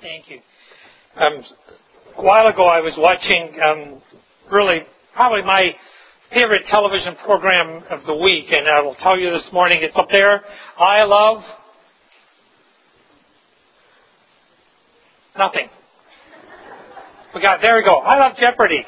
Thank you. Um, a while ago, I was watching um, really probably my favorite television program of the week, and I will tell you this morning it's up there. I love nothing. We got there we go. I love Jeopardy.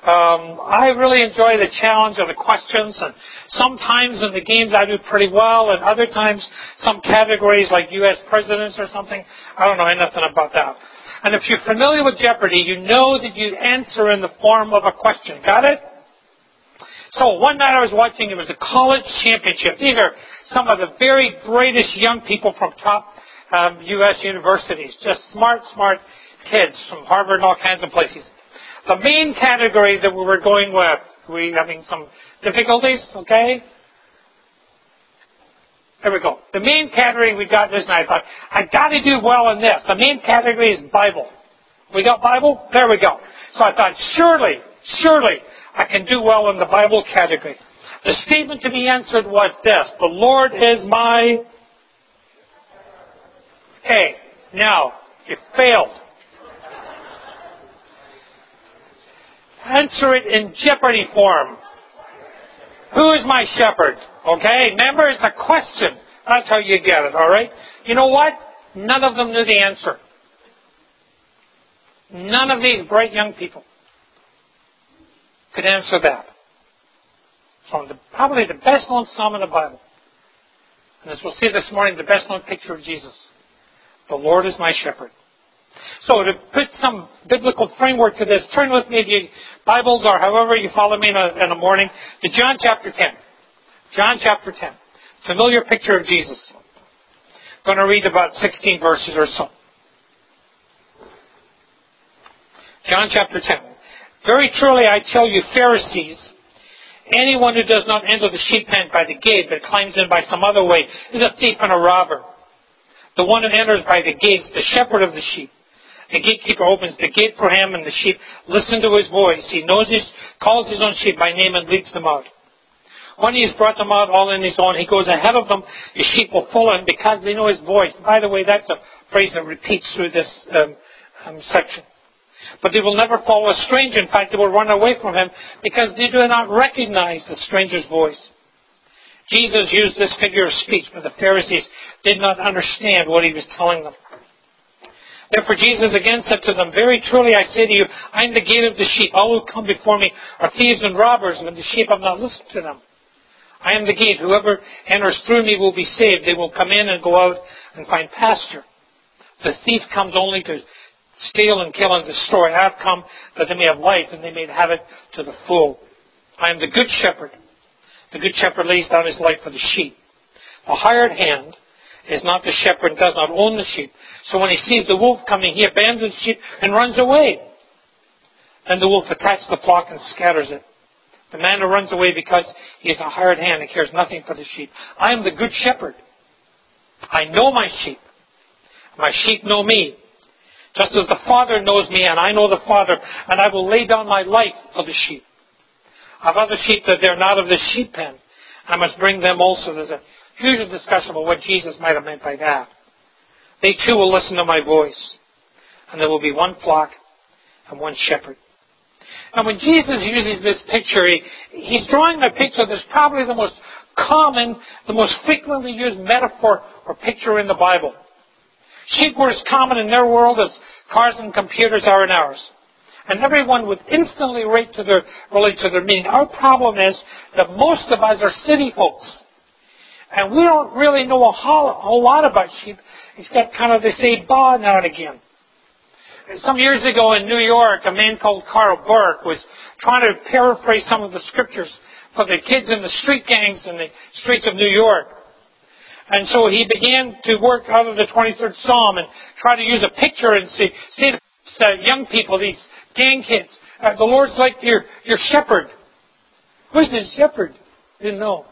Um, I really enjoy the challenge of the questions, and sometimes in the games I do pretty well, and other times some categories like U.S. presidents or something, I don't know anything about that. And if you're familiar with Jeopardy, you know that you answer in the form of a question. Got it? So one night I was watching, it was a college championship. These are some of the very greatest young people from top um, U.S. universities. Just smart, smart kids from Harvard and all kinds of places. The main category that we were going with, we having some difficulties, okay? There we go. The main category we got this night, I thought, I gotta do well in this. The main category is Bible. We got Bible? There we go. So I thought, surely, surely, I can do well in the Bible category. The statement to be answered was this, the Lord is my... Hey, now, you failed. Answer it in Jeopardy form. Who is my shepherd? Okay? Remember, it's a question. That's how you get it, alright? You know what? None of them knew the answer. None of these bright young people could answer that. From the, probably the best known psalm in the Bible. And as we'll see this morning, the best known picture of Jesus. The Lord is my shepherd. So to put some biblical framework to this, turn with me if you Bibles or however you follow me in, in the morning to John chapter 10. John chapter 10. Familiar picture of Jesus. Going to read about 16 verses or so. John chapter 10. Very truly I tell you, Pharisees, anyone who does not enter the sheep pen by the gate, but climbs in by some other way, is a thief and a robber. The one who enters by the gate is the shepherd of the sheep. The gatekeeper opens the gate for him, and the sheep listen to his voice. He knows his, calls his own sheep by name and leads them out. When he has brought them out all in his own, he goes ahead of them. The sheep will follow him because they know his voice. By the way, that's a phrase that repeats through this um, um, section. But they will never follow a stranger. In fact, they will run away from him because they do not recognize the stranger's voice. Jesus used this figure of speech, but the Pharisees did not understand what he was telling them. Therefore Jesus again said to them, Very truly I say to you, I am the gate of the sheep. All who come before me are thieves and robbers, and the sheep have not listened to them. I am the gate. Whoever enters through me will be saved. They will come in and go out and find pasture. The thief comes only to steal and kill and destroy. I have come that they may have life and they may have it to the full. I am the good shepherd. The good shepherd lays down his life for the sheep. The hired hand is not the shepherd and does not own the sheep. So when he sees the wolf coming, he abandons the sheep and runs away. Then the wolf attacks the flock and scatters it. The man who runs away because he is a hired hand and cares nothing for the sheep. I am the good shepherd. I know my sheep. My sheep know me. Just as the Father knows me and I know the Father, and I will lay down my life for the sheep. I have other sheep that they're not of the sheep pen. I must bring them also. There's a huge discussion about what Jesus might have meant by that. They too will listen to my voice. And there will be one flock and one shepherd. Now when Jesus uses this picture, he, he's drawing a picture that's probably the most common, the most frequently used metaphor or picture in the Bible. Sheep were as common in their world as cars and computers are in ours. And everyone would instantly relate to their, relate to their meaning. Our problem is that most of us are city folks. And we don't really know a whole, whole lot about sheep, except kind of they say ba now and again. Some years ago in New York, a man called Carl Burke was trying to paraphrase some of the scriptures for the kids in the street gangs in the streets of New York. And so he began to work out of the 23rd Psalm and try to use a picture and say, say to young people, these gang kids, uh, the Lord's like your, your shepherd. Who's the shepherd? Didn't know.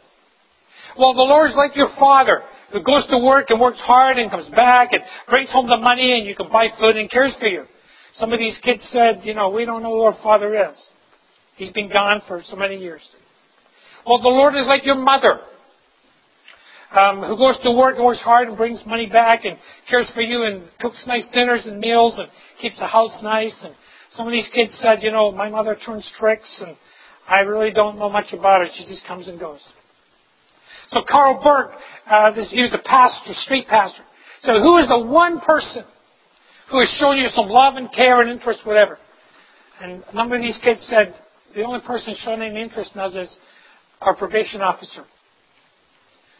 Well, the Lord's like your father who goes to work and works hard and comes back and brings home the money and you can buy food and cares for you. Some of these kids said, you know, we don't know who our father is. He's been gone for so many years. Well, the Lord is like your mother um, who goes to work and works hard and brings money back and cares for you and cooks nice dinners and meals and keeps the house nice. And some of these kids said, you know, my mother turns tricks and I really don't know much about her. She just comes and goes. So Carl Burke, uh, this, he was a pastor, street pastor. So who is the one person who has shown you some love and care and interest, whatever? And a number of these kids said, the only person showing any interest in us is our probation officer.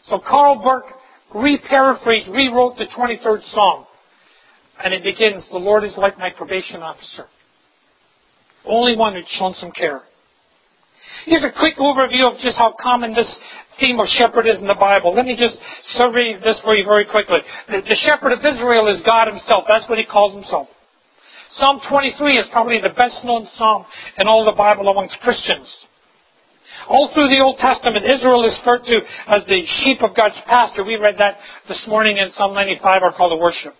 So Carl Burke re-paraphrased, rewrote the 23rd Psalm. And it begins, the Lord is like my probation officer. Only one who's shown some care. Here's a quick overview of just how common this theme of shepherd is in the Bible. Let me just survey this for you very quickly. The, the shepherd of Israel is God himself. That's what he calls himself. Psalm 23 is probably the best known psalm in all the Bible amongst Christians. All through the Old Testament, Israel is referred to as the sheep of God's pasture. We read that this morning in Psalm 95, our call to worship.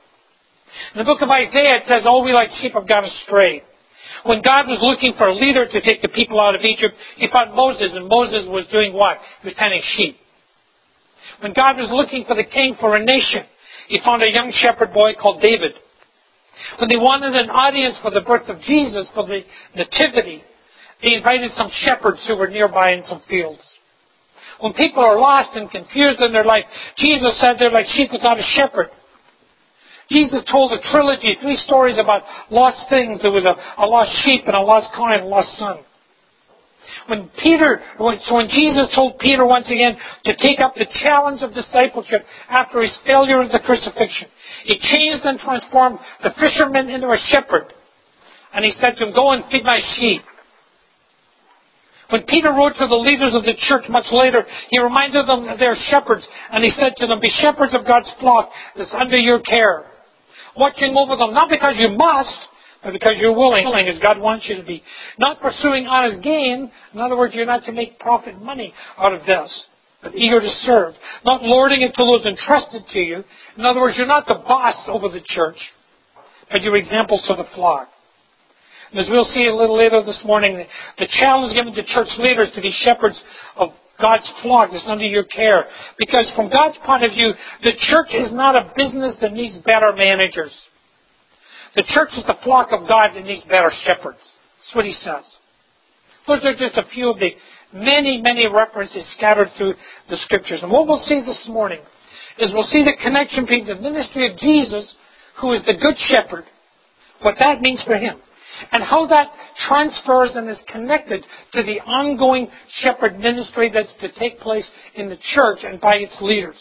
In the book of Isaiah, it says, All we like sheep have gone astray. When God was looking for a leader to take the people out of Egypt, he found Moses, and Moses was doing what? He was tending sheep. When God was looking for the king for a nation, he found a young shepherd boy called David. When they wanted an audience for the birth of Jesus, for the nativity, they invited some shepherds who were nearby in some fields. When people are lost and confused in their life, Jesus said they're like sheep without a shepherd. Jesus told a trilogy, three stories about lost things. There was a, a lost sheep and a lost coin and a lost son. When Peter, so when Jesus told Peter once again to take up the challenge of discipleship after his failure of the crucifixion, he changed and transformed the fisherman into a shepherd. And he said to him, go and feed my sheep. When Peter wrote to the leaders of the church much later, he reminded them that they're shepherds, and he said to them, Be shepherds of God's flock that's under your care. Watching over them, not because you must, but because you're willing, as God wants you to be. Not pursuing honest gain. In other words, you're not to make profit money out of this, but eager to serve. Not lording it to those entrusted to you. In other words, you're not the boss over the church, but you're examples to the flock. And as we'll see a little later this morning, the challenge given to church leaders to be shepherds of God's flock that's under your care. Because from God's point of view, the church is not a business that needs better managers. The church is the flock of God that needs better shepherds. That's what he says. Those are just a few of the many, many references scattered through the scriptures. And what we'll see this morning is we'll see the connection between the ministry of Jesus, who is the good shepherd, what that means for him, and how that transfers and is connected to the ongoing shepherd ministry that's to take place in the church and by its leaders.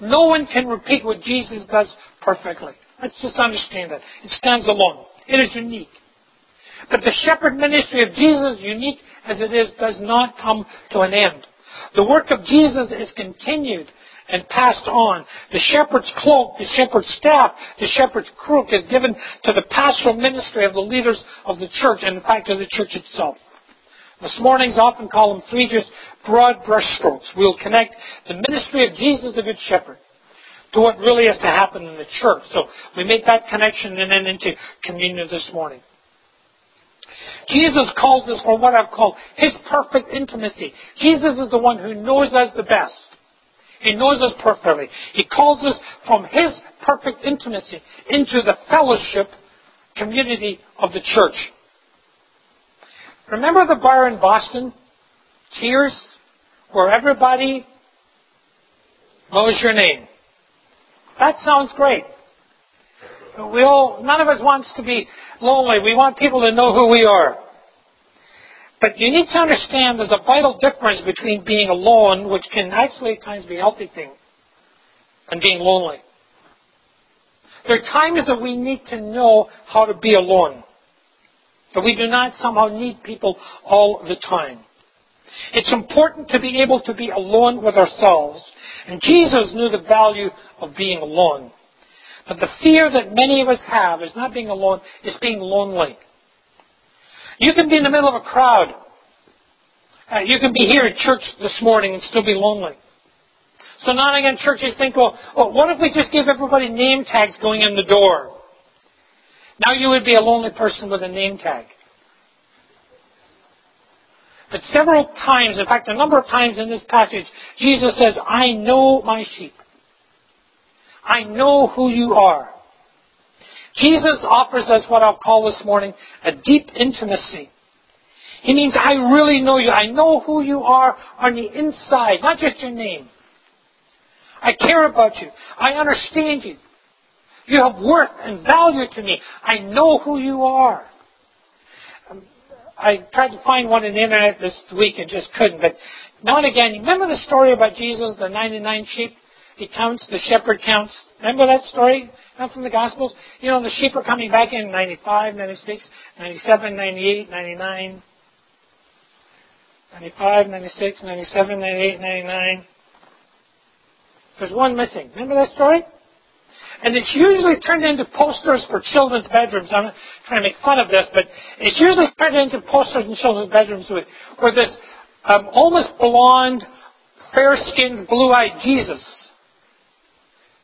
No one can repeat what Jesus does perfectly. Let's just understand that. It stands alone. It is unique. But the shepherd ministry of Jesus, unique as it is, does not come to an end. The work of Jesus is continued and passed on. The shepherd's cloak, the shepherd's staff, the shepherd's crook is given to the pastoral ministry of the leaders of the church and in fact to the church itself. This morning's often them three just broad brushstrokes. We'll connect the ministry of Jesus the Good Shepherd to what really has to happen in the church. So we make that connection and then into communion this morning. Jesus calls us for what I've called His perfect intimacy. Jesus is the one who knows us the best. He knows us perfectly. He calls us from His perfect intimacy into the fellowship community of the church. Remember the bar in Boston? Cheers? Where everybody knows your name. That sounds great. We all, none of us wants to be lonely. We want people to know who we are. But you need to understand there's a vital difference between being alone, which can actually at times be a healthy thing, and being lonely. There are times that we need to know how to be alone. But we do not somehow need people all the time. It's important to be able to be alone with ourselves. And Jesus knew the value of being alone. But the fear that many of us have is not being alone, it's being lonely. You can be in the middle of a crowd. Uh, you can be here at church this morning and still be lonely. So Nottingham churches think, well, well, what if we just give everybody name tags going in the door? Now you would be a lonely person with a name tag. But several times, in fact, a number of times in this passage, Jesus says, I know my sheep. I know who you are. Jesus offers us what I'll call this morning a deep intimacy. He means I really know you. I know who you are on the inside, not just your name. I care about you. I understand you. You have worth and value to me. I know who you are. Um, I tried to find one on the internet this week and just couldn't, but now and again, remember the story about Jesus, the 99 sheep? He counts, the shepherd counts. Remember that story from the Gospels? You know, the sheep are coming back in 95, 96, 97, 98, 99, 95, 96, 97, 98, 99. There's one missing. Remember that story? And it's usually turned into posters for children's bedrooms. I'm not trying to make fun of this, but it's usually turned into posters in children's bedrooms with, where this um, almost blonde, fair-skinned, blue-eyed Jesus.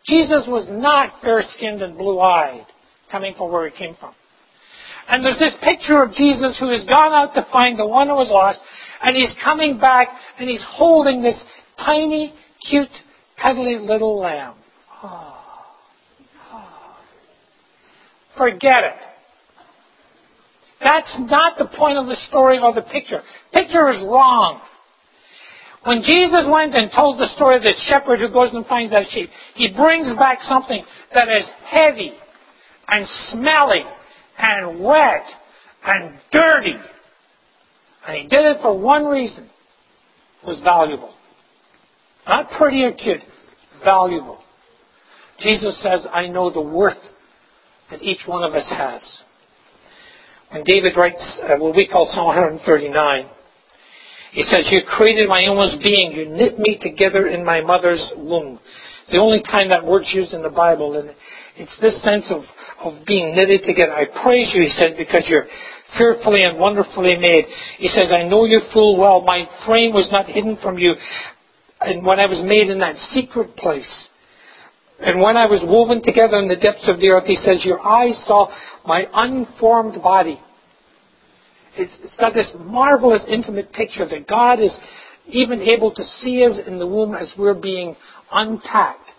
Jesus was not fair-skinned and blue-eyed, coming from where he came from. And there's this picture of Jesus who has gone out to find the one who was lost, and he's coming back, and he's holding this tiny, cute, cuddly little lamb. Oh. Oh. Forget it. That's not the point of the story or the picture. Picture is wrong. When Jesus went and told the story of the shepherd who goes and finds that sheep, he brings back something that is heavy and smelly and wet and dirty. And he did it for one reason. It was valuable. Not pretty or cute, valuable. Jesus says, I know the worth that each one of us has. When David writes uh, what we call Psalm 139, he says, You created my inmost being. You knit me together in my mother's womb. The only time that word's used in the Bible, and it's this sense of, of being knitted together. I praise you, he says, because you're fearfully and wonderfully made. He says, I know you full well. My frame was not hidden from you. And when I was made in that secret place, and when I was woven together in the depths of the earth, he says, Your eyes saw my unformed body. It's, it's got this marvelous, intimate picture that God is even able to see us in the womb as we're being unpacked,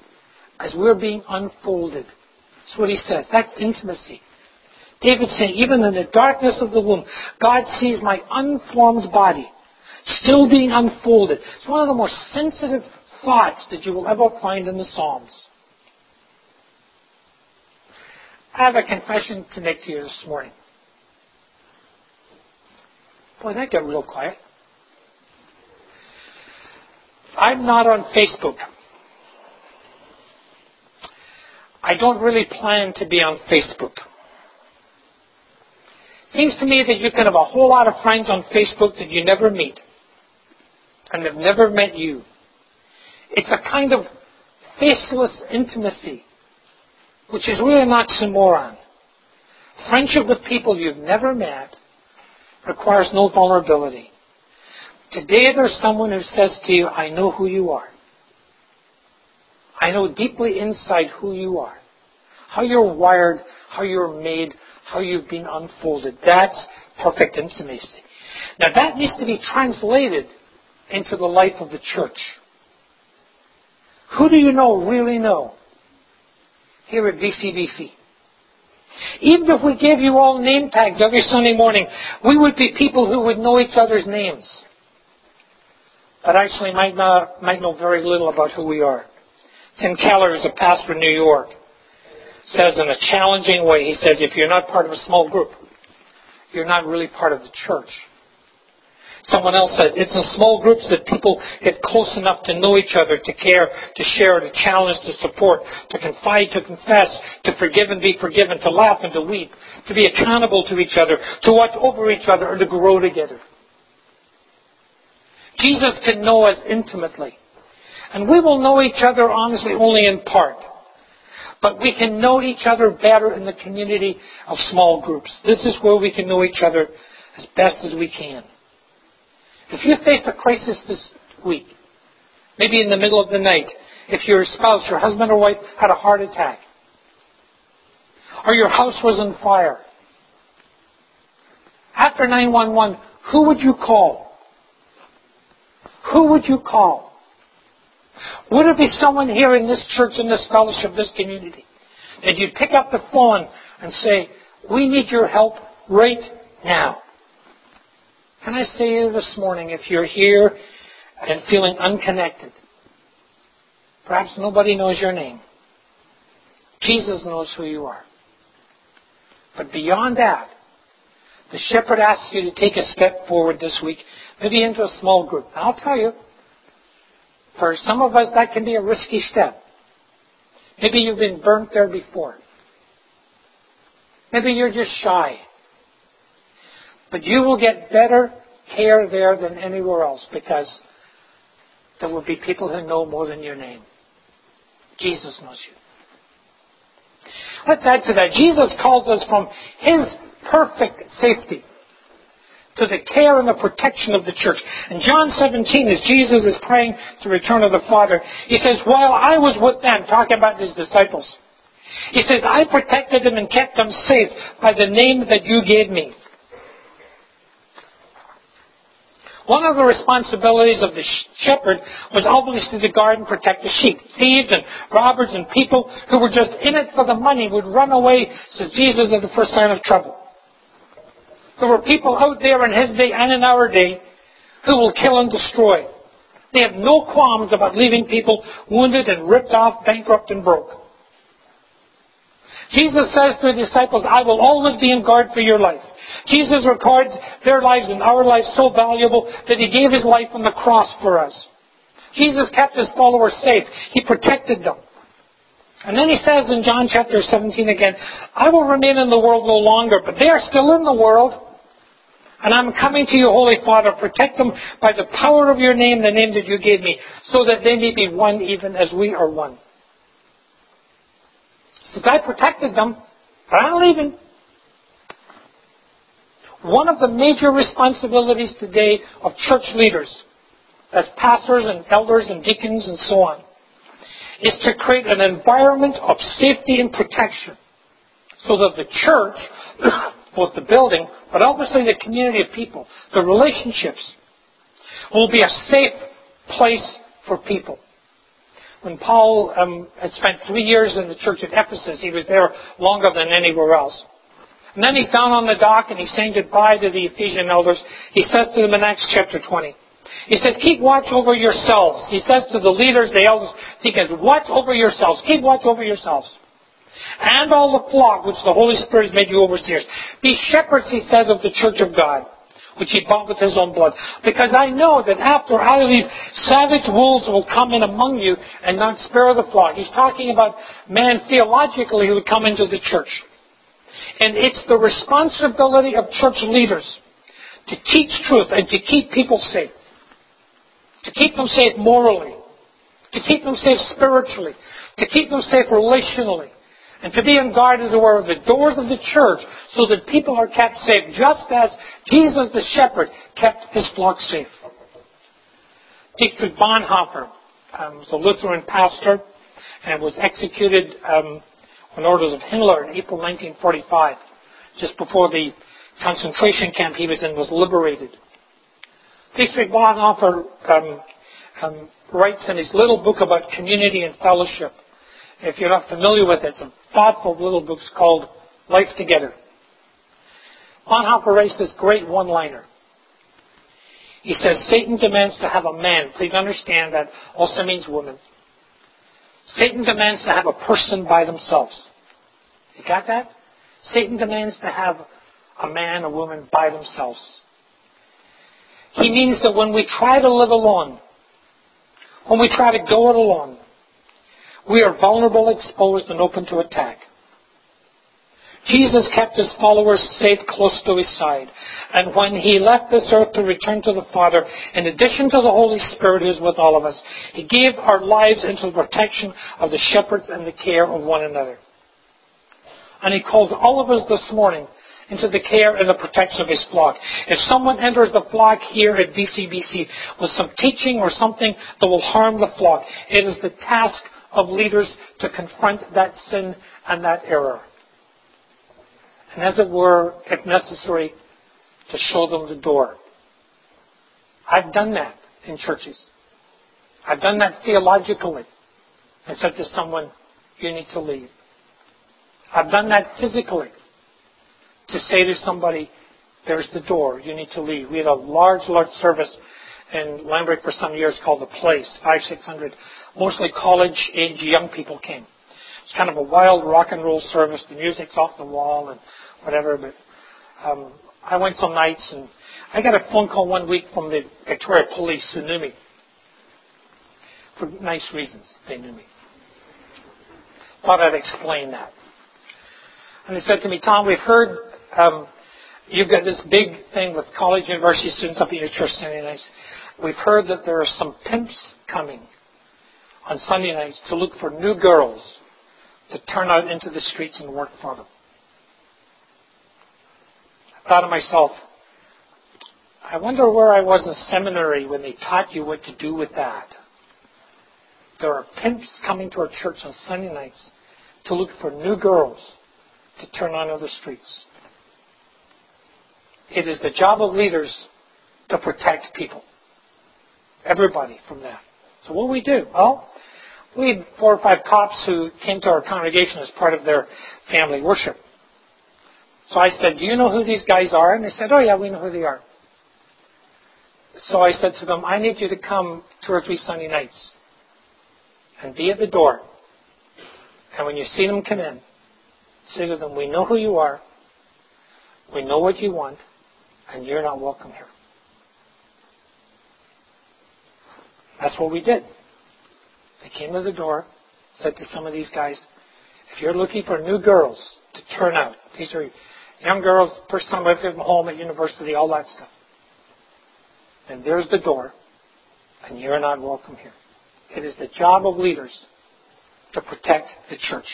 as we're being unfolded. That's what he says. That's intimacy. David saying, even in the darkness of the womb, God sees my unformed body still being unfolded. It's one of the most sensitive thoughts that you will ever find in the Psalms. I have a confession to make to you this morning. Boy, that got real quiet. I'm not on Facebook. I don't really plan to be on Facebook. Seems to me that you can have a whole lot of friends on Facebook that you never meet and have never met you. It's a kind of faceless intimacy, which is really an oxymoron. Friendship with people you've never met requires no vulnerability. Today there's someone who says to you, I know who you are. I know deeply inside who you are. How you're wired, how you're made, how you've been unfolded. That's perfect intimacy. Now that needs to be translated into the life of the church. Who do you know, really know, here at VCBC? Even if we gave you all name tags every Sunday morning, we would be people who would know each other's names. But actually might, not, might know very little about who we are. Tim Keller is a pastor in New York. Says in a challenging way, he says, if you're not part of a small group, you're not really part of the church. Someone else said, it's in small groups that people get close enough to know each other, to care, to share, to challenge, to support, to confide, to confess, to forgive and be forgiven, to laugh and to weep, to be accountable to each other, to watch over each other, and to grow together. Jesus can know us intimately. And we will know each other honestly only in part. But we can know each other better in the community of small groups. This is where we can know each other as best as we can. If you faced a crisis this week, maybe in the middle of the night, if your spouse, your husband or wife had a heart attack, or your house was on fire, after 911, who would you call? who would you call? Would it be someone here in this church, in this fellowship, this community, that you'd pick up the phone and say, we need your help right now? Can I say to you this morning, if you're here and feeling unconnected, perhaps nobody knows your name. Jesus knows who you are. But beyond that, the shepherd asks you to take a step forward this week, maybe into a small group. I'll tell you, for some of us, that can be a risky step. Maybe you've been burnt there before. Maybe you're just shy. But you will get better care there than anywhere else because there will be people who know more than your name. Jesus knows you. Let's add to that. Jesus calls us from His perfect safety to the care and the protection of the church. In John 17, as Jesus is praying to return of the Father, He says, While I was with them, talking about His disciples, He says, I protected them and kept them safe by the name that you gave me. One of the responsibilities of the shepherd was obviously to guard and protect the sheep. Thieves and robbers and people who were just in it for the money would run away, to Jesus, at the first sign of trouble. There were people out there in his day and in our day who will kill and destroy. They have no qualms about leaving people wounded and ripped off, bankrupt and broke. Jesus says to the disciples, I will always be in guard for your life. Jesus recorded their lives and our lives so valuable that he gave his life on the cross for us. Jesus kept his followers safe. He protected them. And then he says in John chapter 17 again, I will remain in the world no longer, but they are still in the world. And I'm coming to you, Holy Father. Protect them by the power of your name, the name that you gave me, so that they may be one even as we are one. So I protected them, but I'm leaving. One of the major responsibilities today of church leaders, as pastors and elders and deacons and so on, is to create an environment of safety and protection so that the church, both the building, but obviously the community of people, the relationships, will be a safe place for people. When Paul um, had spent three years in the church at Ephesus, he was there longer than anywhere else. And then he's down on the dock and he's saying goodbye to the Ephesian elders. He says to them in Acts chapter 20, he says, keep watch over yourselves. He says to the leaders, the elders, he says, watch over yourselves. Keep watch over yourselves. And all the flock which the Holy Spirit has made you overseers. Be shepherds, he says, of the church of God, which he bought with his own blood. Because I know that after I leave, savage wolves will come in among you and not spare the flock. He's talking about man theologically who would come into the church. And it's the responsibility of church leaders to teach truth and to keep people safe. To keep them safe morally. To keep them safe spiritually. To keep them safe relationally. And to be on guard, as it were, of the doors of the church so that people are kept safe, just as Jesus the shepherd kept his flock safe. Dietrich Bonhoeffer um, was a Lutheran pastor and was executed um, on orders of Himmler in April 1945, just before the concentration camp he was in was liberated. Dietrich Bonhoeffer um, um, writes in his little book about community and fellowship. If you're not familiar with it, it's a thoughtful little book called Life Together. Bonhoeffer writes this great one-liner. He says, Satan demands to have a man. Please understand that also means woman Satan demands to have a person by themselves. You got that? Satan demands to have a man, a woman by themselves. He means that when we try to live alone, when we try to go it alone, we are vulnerable, exposed, and open to attack. Jesus kept his followers safe close to his side. And when he left this earth to return to the Father, in addition to the Holy Spirit who is with all of us, he gave our lives into the protection of the shepherds and the care of one another. And he calls all of us this morning into the care and the protection of his flock. If someone enters the flock here at VCBC with some teaching or something that will harm the flock, it is the task of leaders to confront that sin and that error and as it were, if necessary, to show them the door. I've done that in churches. I've done that theologically. I said to someone, you need to leave. I've done that physically. To say to somebody, there's the door, you need to leave. We had a large, large service in Lambrick for some years called The Place, five, six hundred. Mostly college age young people came. It's kind of a wild rock and roll service. The music's off the wall and whatever, but um, I went some nights and I got a phone call one week from the Victoria Police who knew me. For nice reasons, they knew me. Thought I'd explain that. And they said to me, Tom, we've heard um, you've got this big thing with college university students up at your church Sunday nights. We've heard that there are some pimps coming on Sunday nights to look for new girls to turn out into the streets and work for them. I thought to myself, I wonder where I was in seminary when they taught you what to do with that. There are pimps coming to our church on Sunday nights to look for new girls to turn onto the streets. It is the job of leaders to protect people. Everybody from that. So what do we do? Well, we had four or five cops who came to our congregation as part of their family worship. So I said, Do you know who these guys are? And they said, Oh, yeah, we know who they are. So I said to them, I need you to come two or three Sunday nights and be at the door. And when you see them come in, say to them, We know who you are, we know what you want, and you're not welcome here. That's what we did. They came to the door, said to some of these guys, if you're looking for new girls to turn out, these are young girls, first time away from home at university, all that stuff, then there's the door, and you're not welcome here. It is the job of leaders to protect the church.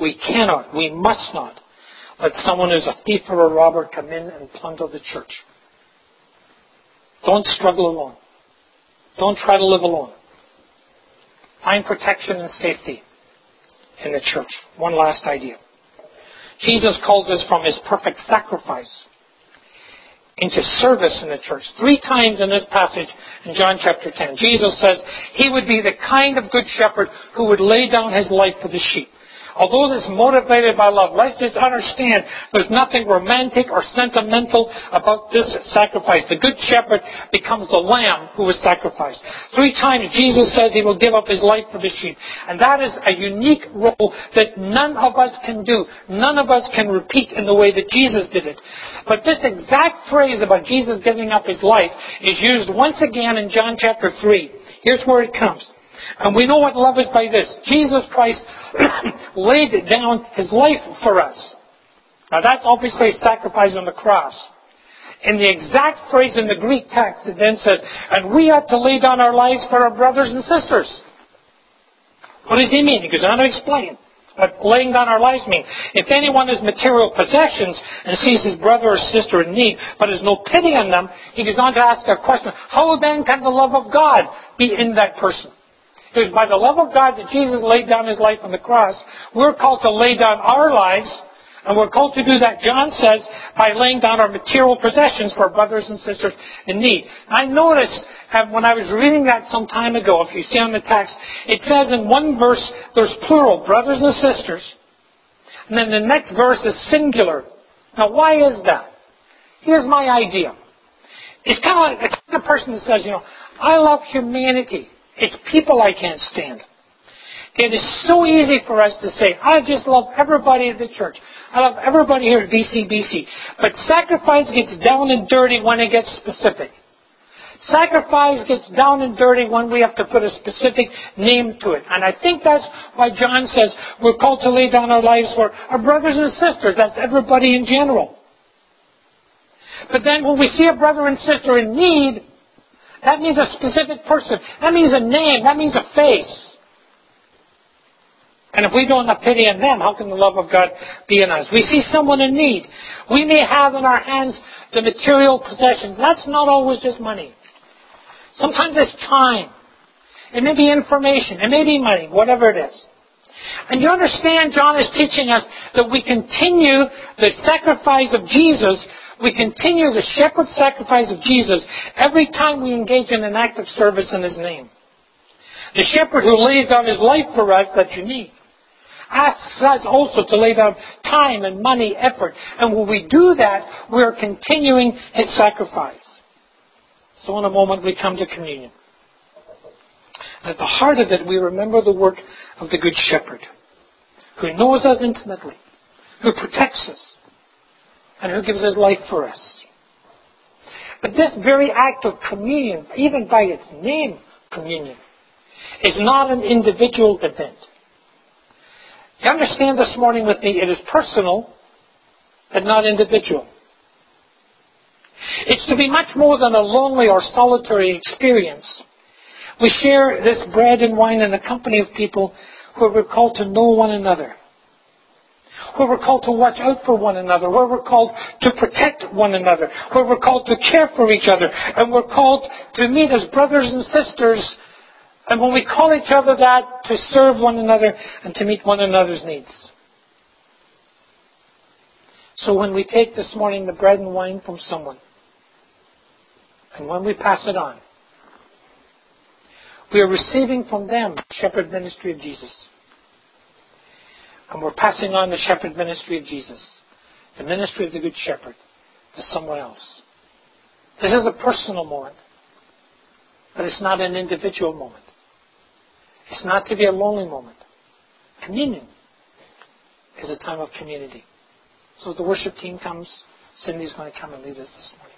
We cannot, we must not let someone who's a thief or a robber come in and plunder the church. Don't struggle alone. Don't try to live alone. Find protection and safety in the church. One last idea. Jesus calls us from his perfect sacrifice into service in the church. Three times in this passage in John chapter 10, Jesus says he would be the kind of good shepherd who would lay down his life for the sheep. Although it's motivated by love, let's just understand there's nothing romantic or sentimental about this sacrifice. The good shepherd becomes the lamb who was sacrificed. Three times Jesus says he will give up his life for the sheep. And that is a unique role that none of us can do. None of us can repeat in the way that Jesus did it. But this exact phrase about Jesus giving up his life is used once again in John chapter 3. Here's where it comes. And we know what love is by this. Jesus Christ laid down his life for us. Now that's obviously sacrifice on the cross. In the exact phrase in the Greek text, it then says, and we ought to lay down our lives for our brothers and sisters. What does he mean? He goes on to explain what laying down our lives means. If anyone has material possessions and sees his brother or sister in need, but has no pity on them, he goes on to ask a question, how then can the love of God be in that person? Was by the love of God that Jesus laid down his life on the cross. We're called to lay down our lives, and we're called to do that, John says, by laying down our material possessions for brothers and sisters in need. I noticed when I was reading that some time ago, if you see on the text, it says in one verse there's plural, brothers and sisters, and then the next verse is singular. Now, why is that? Here's my idea. It's kind of like the person that says, you know, I love humanity. It's people I can't stand. It is so easy for us to say, I just love everybody at the church. I love everybody here at VCBC. But sacrifice gets down and dirty when it gets specific. Sacrifice gets down and dirty when we have to put a specific name to it. And I think that's why John says we're called to lay down our lives for our brothers and sisters. That's everybody in general. But then when we see a brother and sister in need, that means a specific person. That means a name. That means a face. And if we don't have pity on them, how can the love of God be in us? We see someone in need. We may have in our hands the material possessions. That's not always just money. Sometimes it's time. It may be information. It may be money, whatever it is. And you understand, John is teaching us that we continue the sacrifice of Jesus We continue the shepherd sacrifice of Jesus every time we engage in an act of service in His name. The shepherd who lays down his life for us that you need asks us also to lay down time and money, effort. And when we do that, we are continuing his sacrifice. So in a moment we come to communion. At the heart of it, we remember the work of the Good Shepherd, who knows us intimately, who protects us, and who gives his life for us. But this very act of communion, even by its name, communion, is not an individual event. You understand this morning with me, it is personal, but not individual. It's to be much more than a lonely or solitary experience. We share this bread and wine in the company of people who we're called to know one another, where we're called to watch out for one another, where we're called to protect one another, where we're called to care for each other, and we're called to meet as brothers and sisters and when we call each other that, to serve one another and to meet one another's needs. So when we take this morning the bread and wine from someone, and when we pass it on, we are receiving from them the shepherd ministry of Jesus. And we're passing on the shepherd ministry of Jesus, the ministry of the Good Shepherd, to someone else. This is a personal moment, but it's not an individual moment. It's not to be a lonely moment. Communion is a time of community. So the worship team comes, Cindy's going to come and lead us this morning.